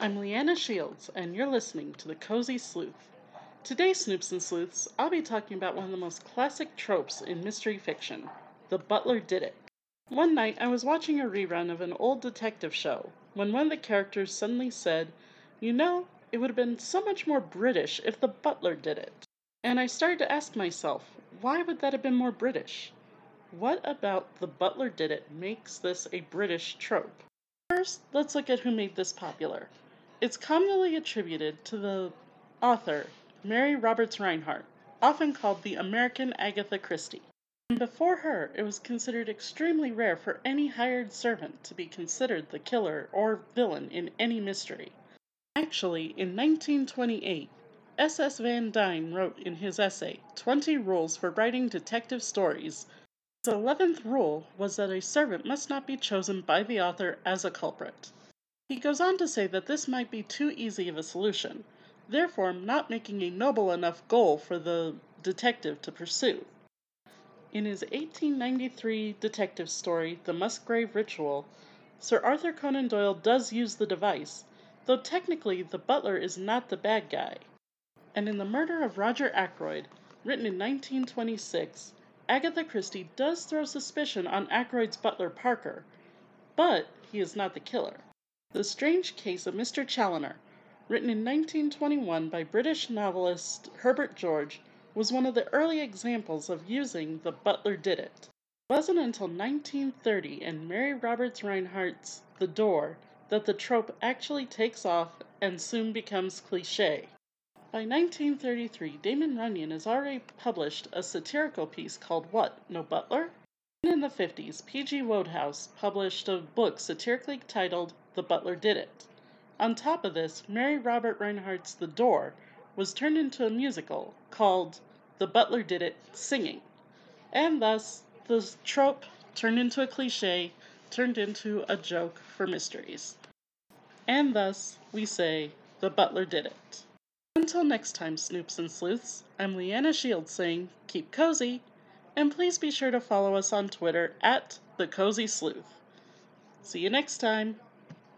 I'm Leanna Shields, and you're listening to The Cozy Sleuth. Today, Snoops and Sleuths, I'll be talking about one of the most classic tropes in mystery fiction The Butler Did It. One night, I was watching a rerun of an old detective show when one of the characters suddenly said, You know, it would have been so much more British if the butler did it. And I started to ask myself, why would that have been more British? What about the butler did it makes this a British trope? First, let's look at who made this popular. It's commonly attributed to the author Mary Roberts Rinehart, often called the American Agatha Christie. And before her, it was considered extremely rare for any hired servant to be considered the killer or villain in any mystery. Actually, in 1928, S. S. Van Dyne wrote in his essay, 20 Rules for Writing Detective Stories, his eleventh rule was that a servant must not be chosen by the author as a culprit. He goes on to say that this might be too easy of a solution, therefore not making a noble enough goal for the detective to pursue. In his 1893 detective story, The Musgrave Ritual, Sir Arthur Conan Doyle does use the device, though technically the butler is not the bad guy. And in The Murder of Roger Ackroyd, written in 1926, Agatha Christie does throw suspicion on Ackroyd's butler Parker, but he is not the killer. The Strange Case of Mr. Challoner, written in 1921 by British novelist Herbert George, was one of the early examples of using the butler did it. It wasn't until 1930 in Mary Roberts Rinehart's The Door that the trope actually takes off and soon becomes cliche. By 1933, Damon Runyon has already published a satirical piece called What, No Butler? In the 50s, P.G. Wodehouse published a book satirically titled The Butler Did It. On top of this, Mary Robert Rinehart's The Door was turned into a musical called The Butler Did It Singing. And thus, the trope turned into a cliche, turned into a joke for mysteries. And thus, we say, The Butler Did It. Until next time, Snoops and Sleuths, I'm Leanna Shields saying keep cozy, and please be sure to follow us on Twitter at The Cozy Sleuth. See you next time.